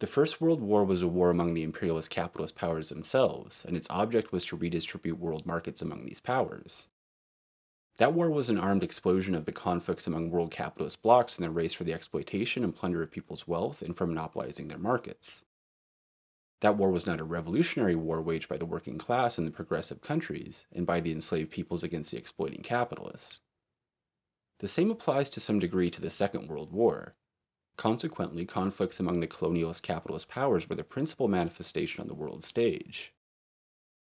The First World War was a war among the imperialist capitalist powers themselves, and its object was to redistribute world markets among these powers. That war was an armed explosion of the conflicts among world capitalist blocs in their race for the exploitation and plunder of people's wealth and for monopolizing their markets. That war was not a revolutionary war waged by the working class in the progressive countries and by the enslaved peoples against the exploiting capitalists. The same applies to some degree to the Second World War, Consequently, conflicts among the colonialist capitalist powers were the principal manifestation on the world stage.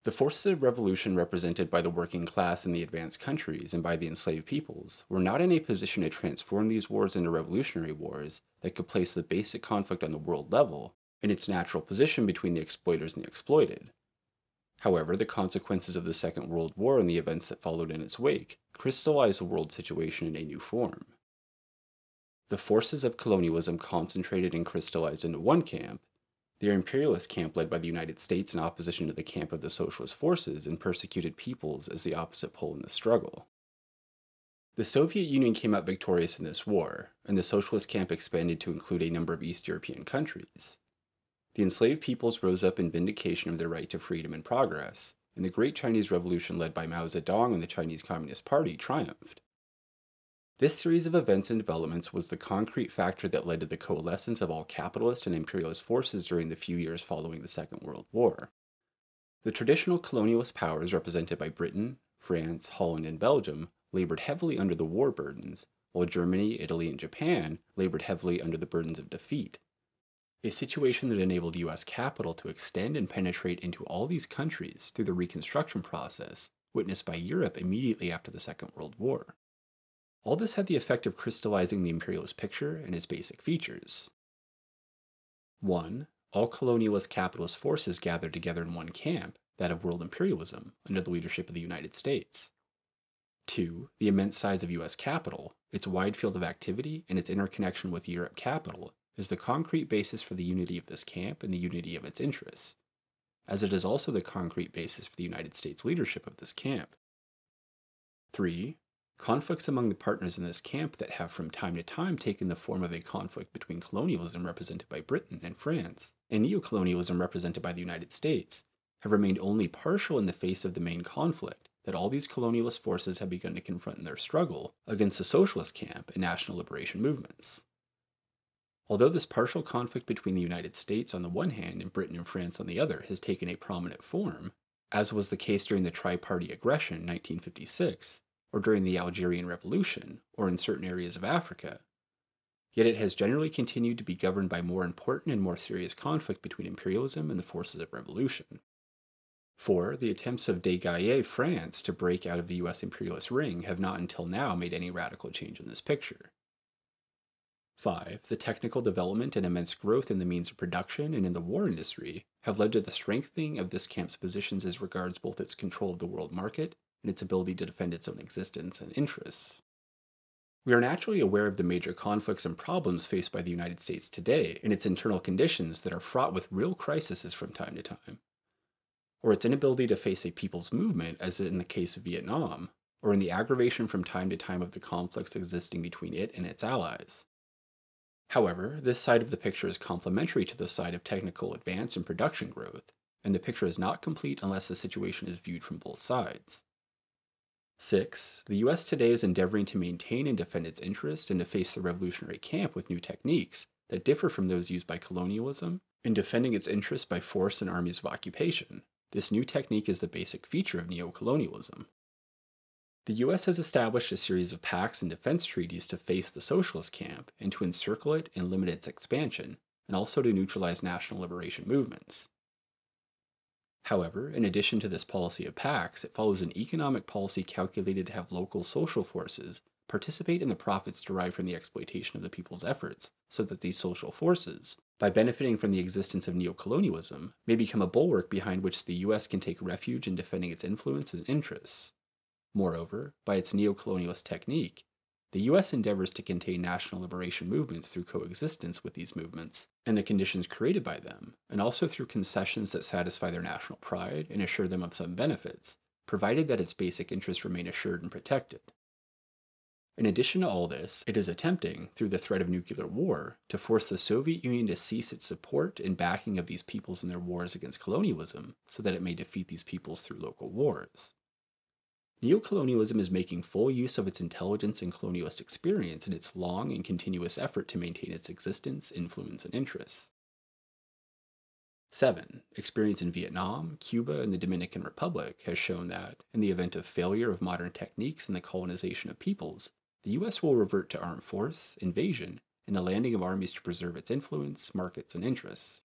The forces of revolution represented by the working class in the advanced countries and by the enslaved peoples were not in a position to transform these wars into revolutionary wars that could place the basic conflict on the world level in its natural position between the exploiters and the exploited. However, the consequences of the Second World War and the events that followed in its wake crystallized the world situation in a new form. The forces of colonialism concentrated and crystallized into one camp, the imperialist camp led by the United States in opposition to the camp of the socialist forces and persecuted peoples as the opposite pole in the struggle. The Soviet Union came out victorious in this war, and the socialist camp expanded to include a number of East European countries. The enslaved peoples rose up in vindication of their right to freedom and progress, and the Great Chinese Revolution led by Mao Zedong and the Chinese Communist Party triumphed. This series of events and developments was the concrete factor that led to the coalescence of all capitalist and imperialist forces during the few years following the Second World War. The traditional colonialist powers represented by Britain, France, Holland, and Belgium labored heavily under the war burdens, while Germany, Italy, and Japan labored heavily under the burdens of defeat. A situation that enabled US capital to extend and penetrate into all these countries through the reconstruction process witnessed by Europe immediately after the Second World War. All this had the effect of crystallizing the imperialist picture and its basic features. 1. All colonialist capitalist forces gathered together in one camp, that of world imperialism, under the leadership of the United States. 2. The immense size of US capital, its wide field of activity, and its interconnection with Europe capital is the concrete basis for the unity of this camp and the unity of its interests, as it is also the concrete basis for the United States leadership of this camp. 3. Conflicts among the partners in this camp that have from time to time taken the form of a conflict between colonialism represented by Britain and France and neocolonialism represented by the United States have remained only partial in the face of the main conflict that all these colonialist forces have begun to confront in their struggle against the socialist camp and national liberation movements. Although this partial conflict between the United States on the one hand and Britain and France on the other has taken a prominent form, as was the case during the Tripartite Aggression in 1956, or during the Algerian Revolution, or in certain areas of Africa. Yet it has generally continued to be governed by more important and more serious conflict between imperialism and the forces of revolution. 4. The attempts of De Gaulle, France, to break out of the US imperialist ring have not until now made any radical change in this picture. 5. The technical development and immense growth in the means of production and in the war industry have led to the strengthening of this camp's positions as regards both its control of the world market and its ability to defend its own existence and interests. We are naturally aware of the major conflicts and problems faced by the United States today and its internal conditions that are fraught with real crises from time to time, or its inability to face a people's movement, as in the case of Vietnam, or in the aggravation from time to time of the conflicts existing between it and its allies. However, this side of the picture is complementary to the side of technical advance and production growth, and the picture is not complete unless the situation is viewed from both sides. 6. The US today is endeavoring to maintain and defend its interest and to face the revolutionary camp with new techniques that differ from those used by colonialism in defending its interests by force and armies of occupation. This new technique is the basic feature of neocolonialism. The US has established a series of pacts and defense treaties to face the socialist camp and to encircle it and limit its expansion, and also to neutralize national liberation movements. However, in addition to this policy of pacts, it follows an economic policy calculated to have local social forces participate in the profits derived from the exploitation of the people's efforts, so that these social forces, by benefiting from the existence of neocolonialism, may become a bulwark behind which the US can take refuge in defending its influence and interests. Moreover, by its neocolonialist technique, the US endeavors to contain national liberation movements through coexistence with these movements and the conditions created by them, and also through concessions that satisfy their national pride and assure them of some benefits, provided that its basic interests remain assured and protected. In addition to all this, it is attempting, through the threat of nuclear war, to force the Soviet Union to cease its support and backing of these peoples in their wars against colonialism so that it may defeat these peoples through local wars. Neocolonialism is making full use of its intelligence and colonialist experience in its long and continuous effort to maintain its existence, influence, and interests. 7. Experience in Vietnam, Cuba, and the Dominican Republic has shown that, in the event of failure of modern techniques in the colonization of peoples, the U.S. will revert to armed force, invasion, and the landing of armies to preserve its influence, markets, and interests.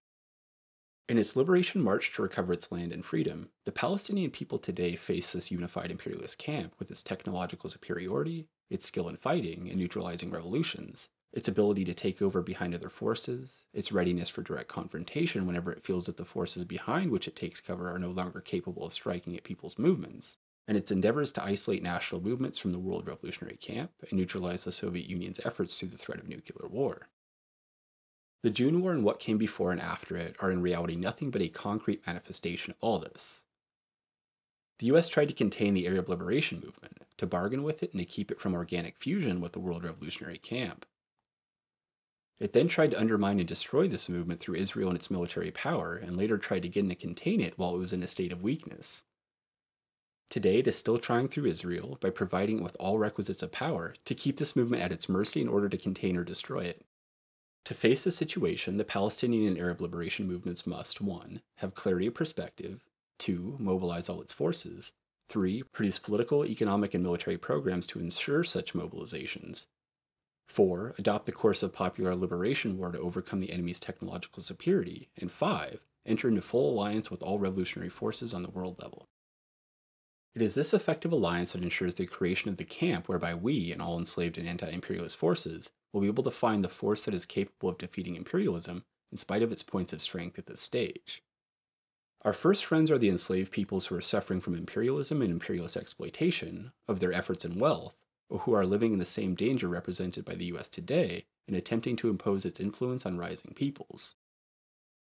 In its liberation march to recover its land and freedom, the Palestinian people today face this unified imperialist camp with its technological superiority, its skill in fighting and neutralizing revolutions, its ability to take over behind other forces, its readiness for direct confrontation whenever it feels that the forces behind which it takes cover are no longer capable of striking at people's movements, and its endeavors to isolate national movements from the world revolutionary camp and neutralize the Soviet Union's efforts through the threat of nuclear war. The June War and what came before and after it are in reality nothing but a concrete manifestation of all this. The US tried to contain the Arab liberation movement, to bargain with it, and to keep it from organic fusion with the world revolutionary camp. It then tried to undermine and destroy this movement through Israel and its military power, and later tried again to contain it while it was in a state of weakness. Today, it is still trying through Israel by providing it with all requisites of power to keep this movement at its mercy in order to contain or destroy it. To face the situation, the Palestinian and Arab liberation movements must 1. have clarity of perspective, 2. mobilize all its forces, 3. produce political, economic, and military programs to ensure such mobilizations, 4. Adopt the course of popular liberation war to overcome the enemy's technological superiority. And 5. Enter into full alliance with all revolutionary forces on the world level. It is this effective alliance that ensures the creation of the camp whereby we and all enslaved and anti imperialist forces will be able to find the force that is capable of defeating imperialism in spite of its points of strength at this stage. Our first friends are the enslaved peoples who are suffering from imperialism and imperialist exploitation of their efforts and wealth, or who are living in the same danger represented by the US today in attempting to impose its influence on rising peoples.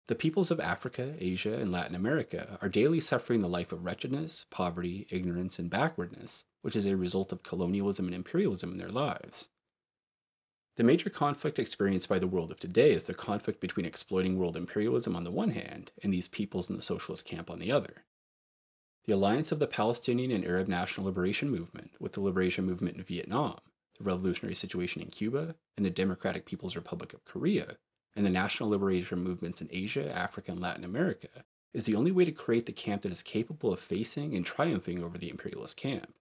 The peoples of Africa, Asia, and Latin America are daily suffering the life of wretchedness, poverty, ignorance, and backwardness, which is a result of colonialism and imperialism in their lives. The major conflict experienced by the world of today is the conflict between exploiting world imperialism on the one hand and these peoples in the socialist camp on the other. The alliance of the Palestinian and Arab National Liberation Movement with the Liberation Movement in Vietnam, the revolutionary situation in Cuba, and the Democratic People's Republic of Korea, and the national liberation movements in Asia, Africa, and Latin America is the only way to create the camp that is capable of facing and triumphing over the imperialist camp.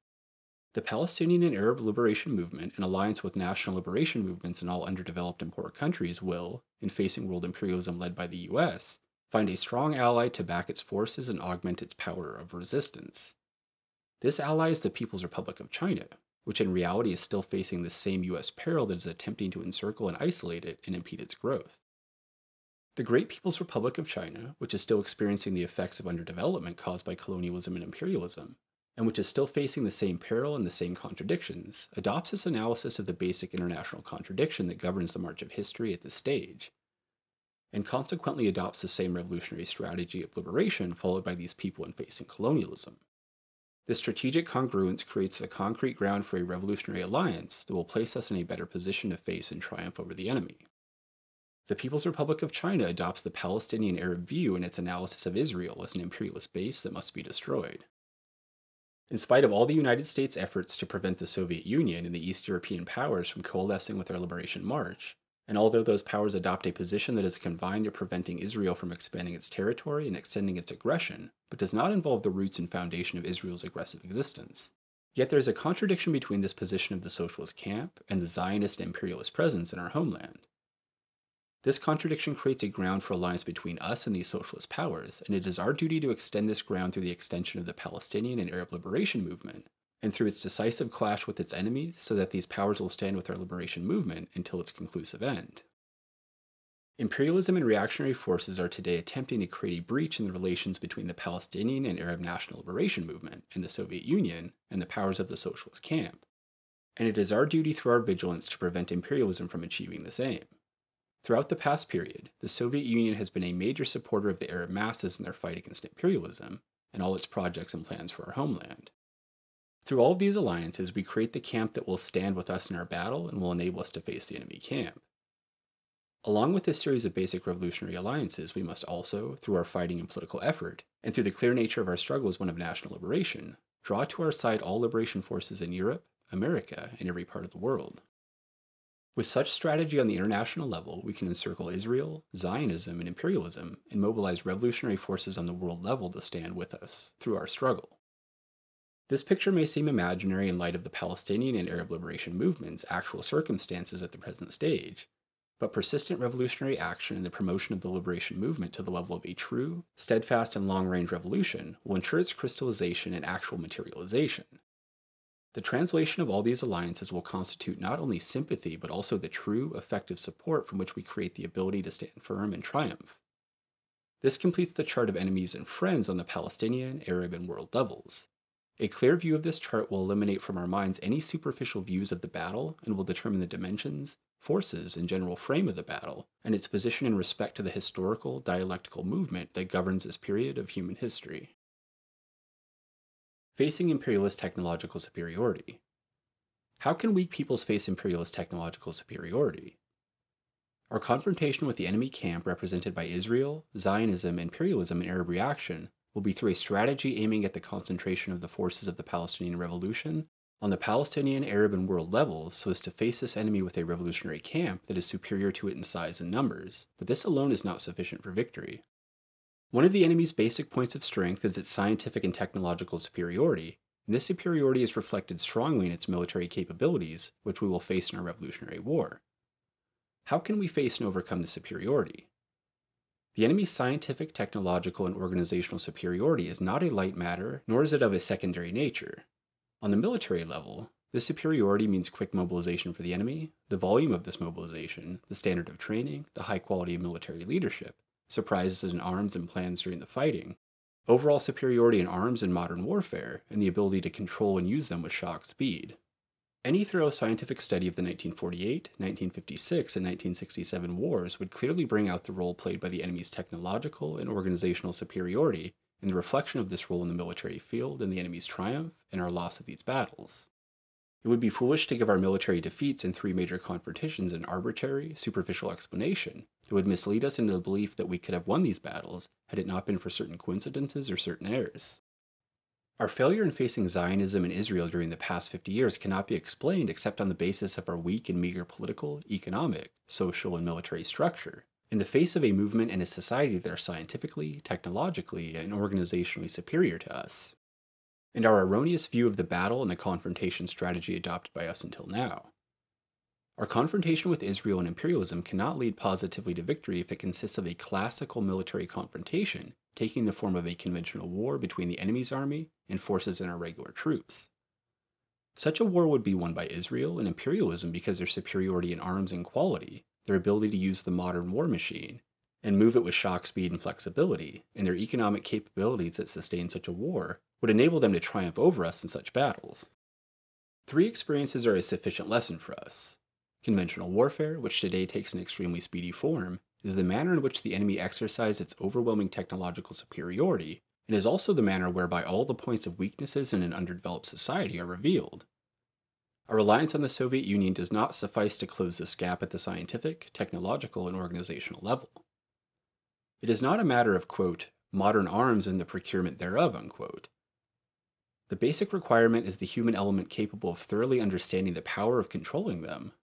The Palestinian and Arab Liberation Movement, in alliance with national liberation movements in all underdeveloped and poor countries, will, in facing world imperialism led by the US, find a strong ally to back its forces and augment its power of resistance. This ally is the People's Republic of China, which in reality is still facing the same US peril that is attempting to encircle and isolate it and impede its growth. The Great People's Republic of China, which is still experiencing the effects of underdevelopment caused by colonialism and imperialism, and which is still facing the same peril and the same contradictions, adopts this analysis of the basic international contradiction that governs the march of history at this stage, and consequently adopts the same revolutionary strategy of liberation followed by these people in facing colonialism. This strategic congruence creates the concrete ground for a revolutionary alliance that will place us in a better position to face and triumph over the enemy. The People's Republic of China adopts the Palestinian Arab view in its analysis of Israel as an imperialist base that must be destroyed. In spite of all the United States' efforts to prevent the Soviet Union and the East European powers from coalescing with our liberation march, and although those powers adopt a position that is confined to preventing Israel from expanding its territory and extending its aggression, but does not involve the roots and foundation of Israel's aggressive existence, yet there is a contradiction between this position of the socialist camp and the Zionist imperialist presence in our homeland. This contradiction creates a ground for alliance between us and these socialist powers, and it is our duty to extend this ground through the extension of the Palestinian and Arab liberation movement, and through its decisive clash with its enemies so that these powers will stand with our liberation movement until its conclusive end. Imperialism and reactionary forces are today attempting to create a breach in the relations between the Palestinian and Arab National Liberation Movement and the Soviet Union and the powers of the socialist camp. And it is our duty through our vigilance to prevent imperialism from achieving this aim. Throughout the past period, the Soviet Union has been a major supporter of the Arab masses in their fight against imperialism and all its projects and plans for our homeland. Through all of these alliances, we create the camp that will stand with us in our battle and will enable us to face the enemy camp. Along with this series of basic revolutionary alliances, we must also, through our fighting and political effort, and through the clear nature of our struggle as one of national liberation, draw to our side all liberation forces in Europe, America, and every part of the world. With such strategy on the international level, we can encircle Israel, Zionism, and imperialism, and mobilize revolutionary forces on the world level to stand with us through our struggle. This picture may seem imaginary in light of the Palestinian and Arab liberation movement's actual circumstances at the present stage, but persistent revolutionary action and the promotion of the liberation movement to the level of a true, steadfast, and long range revolution will ensure its crystallization and actual materialization. The translation of all these alliances will constitute not only sympathy, but also the true, effective support from which we create the ability to stand firm and triumph. This completes the chart of enemies and friends on the Palestinian, Arab, and world levels. A clear view of this chart will eliminate from our minds any superficial views of the battle and will determine the dimensions, forces, and general frame of the battle, and its position in respect to the historical, dialectical movement that governs this period of human history. Facing imperialist technological superiority. How can weak peoples face imperialist technological superiority? Our confrontation with the enemy camp represented by Israel, Zionism, imperialism, and Arab reaction will be through a strategy aiming at the concentration of the forces of the Palestinian Revolution on the Palestinian, Arab, and world levels so as to face this enemy with a revolutionary camp that is superior to it in size and numbers, but this alone is not sufficient for victory. One of the enemy's basic points of strength is its scientific and technological superiority, and this superiority is reflected strongly in its military capabilities, which we will face in our Revolutionary War. How can we face and overcome this superiority? The enemy's scientific, technological, and organizational superiority is not a light matter, nor is it of a secondary nature. On the military level, this superiority means quick mobilization for the enemy, the volume of this mobilization, the standard of training, the high quality of military leadership, surprises in arms and plans during the fighting, overall superiority in arms in modern warfare, and the ability to control and use them with shock speed. Any thorough scientific study of the 1948, 1956, and 1967 wars would clearly bring out the role played by the enemy's technological and organizational superiority and the reflection of this role in the military field and the enemy's triumph and our loss of these battles. It would be foolish to give our military defeats in three major confrontations an arbitrary, superficial explanation It would mislead us into the belief that we could have won these battles had it not been for certain coincidences or certain errors. Our failure in facing Zionism in Israel during the past 50 years cannot be explained except on the basis of our weak and meager political, economic, social, and military structure, in the face of a movement and a society that are scientifically, technologically, and organizationally superior to us, and our erroneous view of the battle and the confrontation strategy adopted by us until now. Our confrontation with Israel and imperialism cannot lead positively to victory if it consists of a classical military confrontation taking the form of a conventional war between the enemy's army and forces in our regular troops. Such a war would be won by Israel and imperialism because their superiority in arms and quality, their ability to use the modern war machine, and move it with shock speed and flexibility, and their economic capabilities that sustain such a war would enable them to triumph over us in such battles. Three experiences are a sufficient lesson for us. Conventional warfare, which today takes an extremely speedy form, is the manner in which the enemy exercised its overwhelming technological superiority, and is also the manner whereby all the points of weaknesses in an underdeveloped society are revealed. Our reliance on the Soviet Union does not suffice to close this gap at the scientific, technological, and organizational level. It is not a matter of, quote, modern arms and the procurement thereof, unquote. The basic requirement is the human element capable of thoroughly understanding the power of controlling them,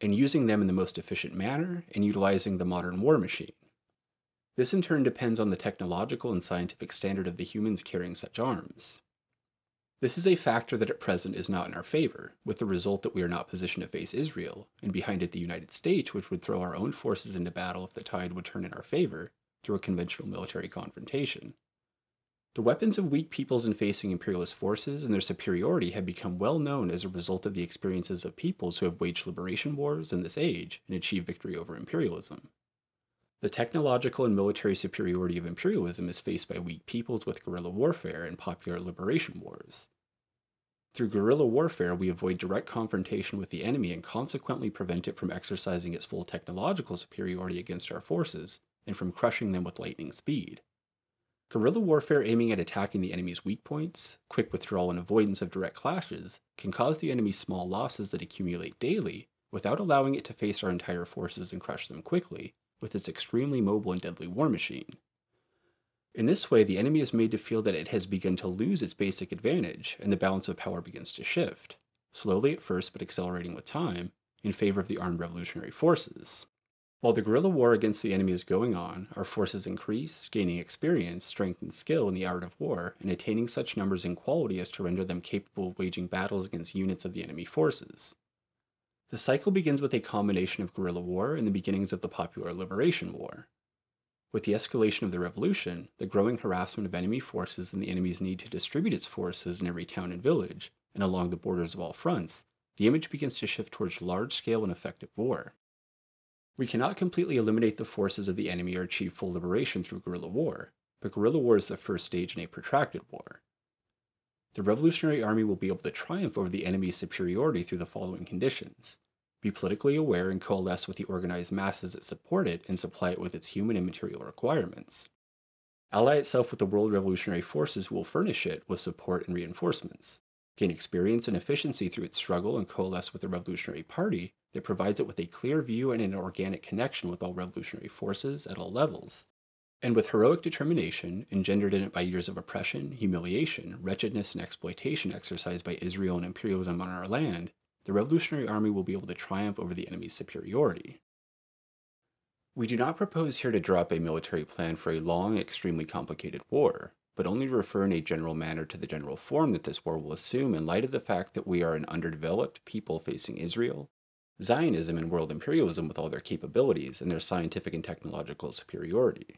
and using them in the most efficient manner and utilizing the modern war machine. This in turn depends on the technological and scientific standard of the humans carrying such arms. This is a factor that at present is not in our favor, with the result that we are not positioned to face Israel, and behind it the United States, which would throw our own forces into battle if the tide would turn in our favor through a conventional military confrontation. The weapons of weak peoples in facing imperialist forces and their superiority have become well known as a result of the experiences of peoples who have waged liberation wars in this age and achieved victory over imperialism. The technological and military superiority of imperialism is faced by weak peoples with guerrilla warfare and popular liberation wars. Through guerrilla warfare, we avoid direct confrontation with the enemy and consequently prevent it from exercising its full technological superiority against our forces and from crushing them with lightning speed. Guerrilla warfare aiming at attacking the enemy's weak points, quick withdrawal and avoidance of direct clashes, can cause the enemy small losses that accumulate daily without allowing it to face our entire forces and crush them quickly with its extremely mobile and deadly war machine. In this way, the enemy is made to feel that it has begun to lose its basic advantage, and the balance of power begins to shift, slowly at first but accelerating with time, in favor of the armed revolutionary forces. While the guerrilla war against the enemy is going on, our forces increase, gaining experience, strength, and skill in the art of war, and attaining such numbers and quality as to render them capable of waging battles against units of the enemy forces. The cycle begins with a combination of guerrilla war and the beginnings of the Popular Liberation War. With the escalation of the revolution, the growing harassment of enemy forces and the enemy's need to distribute its forces in every town and village, and along the borders of all fronts, the image begins to shift towards large scale and effective war. We cannot completely eliminate the forces of the enemy or achieve full liberation through guerrilla war, but guerrilla war is the first stage in a protracted war. The Revolutionary Army will be able to triumph over the enemy's superiority through the following conditions be politically aware and coalesce with the organized masses that support it and supply it with its human and material requirements. Ally itself with the World Revolutionary Forces who will furnish it with support and reinforcements. Gain experience and efficiency through its struggle and coalesce with the Revolutionary Party that provides it with a clear view and an organic connection with all revolutionary forces at all levels, and with heroic determination, engendered in it by years of oppression, humiliation, wretchedness, and exploitation exercised by Israel and imperialism on our land, the Revolutionary Army will be able to triumph over the enemy's superiority. We do not propose here to draw up a military plan for a long, extremely complicated war, but only refer in a general manner to the general form that this war will assume in light of the fact that we are an underdeveloped people facing Israel, Zionism, and world imperialism with all their capabilities and their scientific and technological superiority.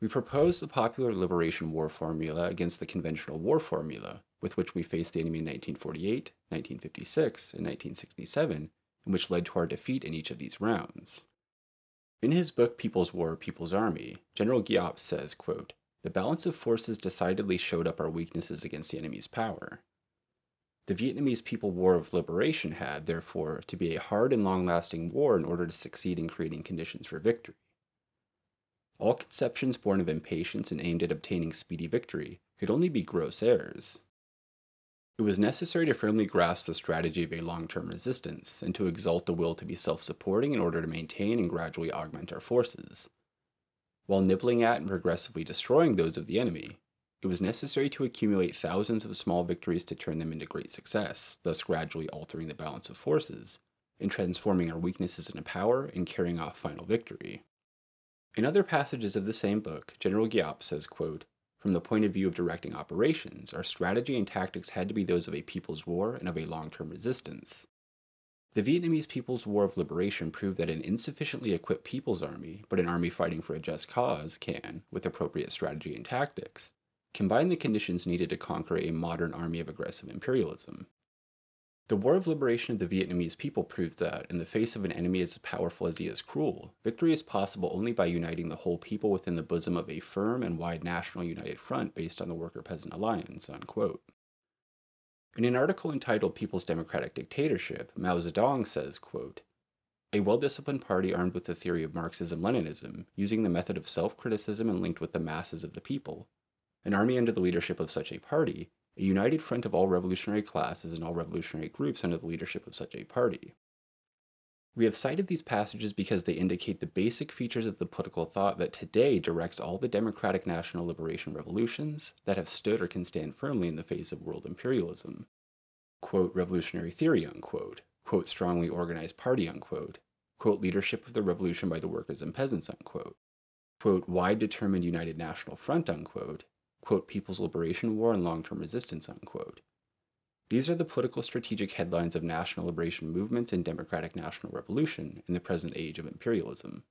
We propose the popular liberation war formula against the conventional war formula with which we faced the enemy in 1948, 1956, and 1967, and which led to our defeat in each of these rounds. In his book People's War, People's Army, General Giap says, quote, The balance of forces decidedly showed up our weaknesses against the enemy's power. The Vietnamese People War of Liberation had, therefore, to be a hard and long lasting war in order to succeed in creating conditions for victory. All conceptions born of impatience and aimed at obtaining speedy victory could only be gross errors. It was necessary to firmly grasp the strategy of a long term resistance, and to exalt the will to be self supporting in order to maintain and gradually augment our forces. While nibbling at and progressively destroying those of the enemy, it was necessary to accumulate thousands of small victories to turn them into great success, thus gradually altering the balance of forces, and transforming our weaknesses into power and carrying off final victory. In other passages of the same book, General Giap says, quote, From the point of view of directing operations, our strategy and tactics had to be those of a people's war and of a long term resistance. The Vietnamese People's War of Liberation proved that an insufficiently equipped people's army, but an army fighting for a just cause, can, with appropriate strategy and tactics, combine the conditions needed to conquer a modern army of aggressive imperialism. The War of Liberation of the Vietnamese people proved that, in the face of an enemy as powerful as he is cruel, victory is possible only by uniting the whole people within the bosom of a firm and wide national united front based on the Worker Peasant Alliance. Unquote. In an article entitled People's Democratic Dictatorship, Mao Zedong says, quote, A well disciplined party armed with the theory of Marxism Leninism, using the method of self criticism and linked with the masses of the people. An army under the leadership of such a party a united front of all revolutionary classes and all revolutionary groups under the leadership of such a party. We have cited these passages because they indicate the basic features of the political thought that today directs all the democratic national liberation revolutions that have stood or can stand firmly in the face of world imperialism. Quote, revolutionary theory, unquote. Quote, strongly organized party, unquote. Quote, leadership of the revolution by the workers and peasants, unquote. Quote, wide determined united national front, unquote quote, People's Liberation War and Long Term Resistance, unquote. These are the political strategic headlines of national liberation movements and democratic national revolution in the present age of imperialism.